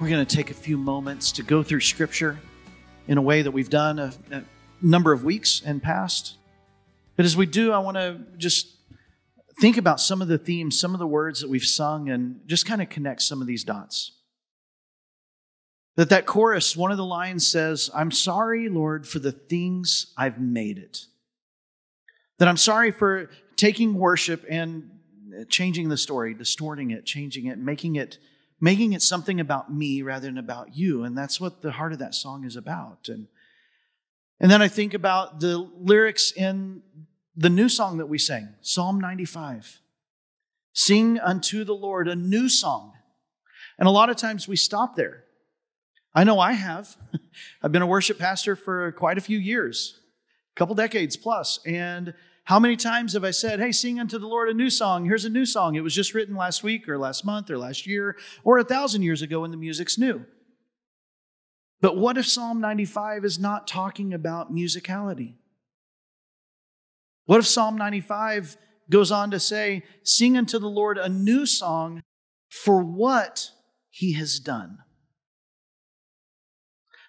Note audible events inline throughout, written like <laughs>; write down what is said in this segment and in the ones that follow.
we're going to take a few moments to go through Scripture in a way that we've done a, a number of weeks and past. But as we do, I want to just think about some of the themes, some of the words that we've sung, and just kind of connect some of these dots. That that chorus, one of the lines says, I'm sorry, Lord, for the things I've made it. That I'm sorry for taking worship and changing the story, distorting it, changing it, making it making it something about me rather than about you. And that's what the heart of that song is about. And, and then I think about the lyrics in the new song that we sang, Psalm 95. Sing unto the Lord a new song. And a lot of times we stop there. I know I have. <laughs> I've been a worship pastor for quite a few years, a couple decades plus, and how many times have I said, hey, sing unto the Lord a new song? Here's a new song. It was just written last week or last month or last year or a thousand years ago when the music's new. But what if Psalm 95 is not talking about musicality? What if Psalm 95 goes on to say, Sing unto the Lord a new song for what he has done?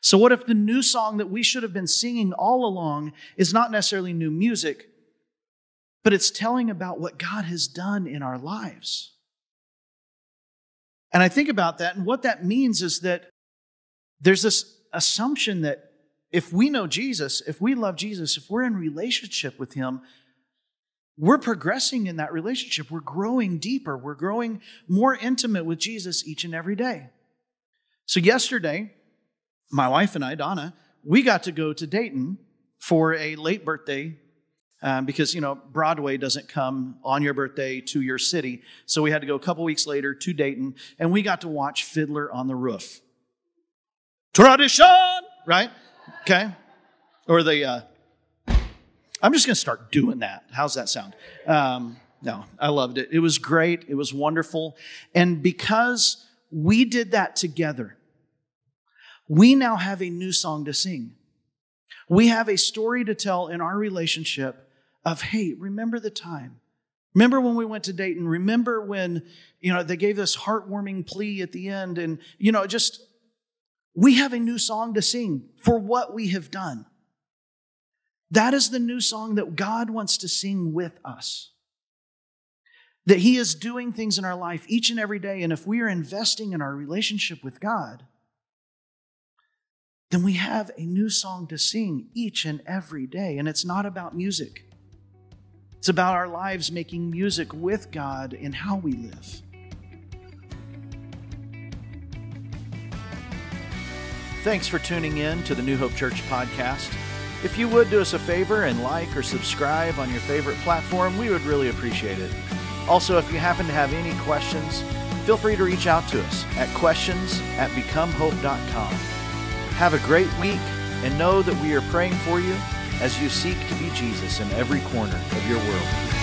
So, what if the new song that we should have been singing all along is not necessarily new music, but it's telling about what God has done in our lives. And I think about that, and what that means is that there's this assumption that if we know Jesus, if we love Jesus, if we're in relationship with Him, we're progressing in that relationship. We're growing deeper. We're growing more intimate with Jesus each and every day. So, yesterday, my wife and I, Donna, we got to go to Dayton for a late birthday um, because you know Broadway doesn't come on your birthday to your city. So we had to go a couple weeks later to Dayton, and we got to watch Fiddler on the Roof. Tradition, right? Okay, or the. Uh, I'm just going to start doing that. How's that sound? Um, no, I loved it. It was great. It was wonderful, and because we did that together, we now have a new song to sing. We have a story to tell in our relationship of, hey, remember the time. Remember when we went to Dayton? Remember when, you know, they gave this heartwarming plea at the end and, you know, just, we have a new song to sing for what we have done. That is the new song that God wants to sing with us. That He is doing things in our life each and every day. And if we are investing in our relationship with God, then we have a new song to sing each and every day. And it's not about music. It's about our lives making music with God and how we live. Thanks for tuning in to the New Hope Church podcast. If you would do us a favor and like or subscribe on your favorite platform, we would really appreciate it. Also, if you happen to have any questions, feel free to reach out to us at questions at becomehope.com. Have a great week and know that we are praying for you as you seek to be Jesus in every corner of your world.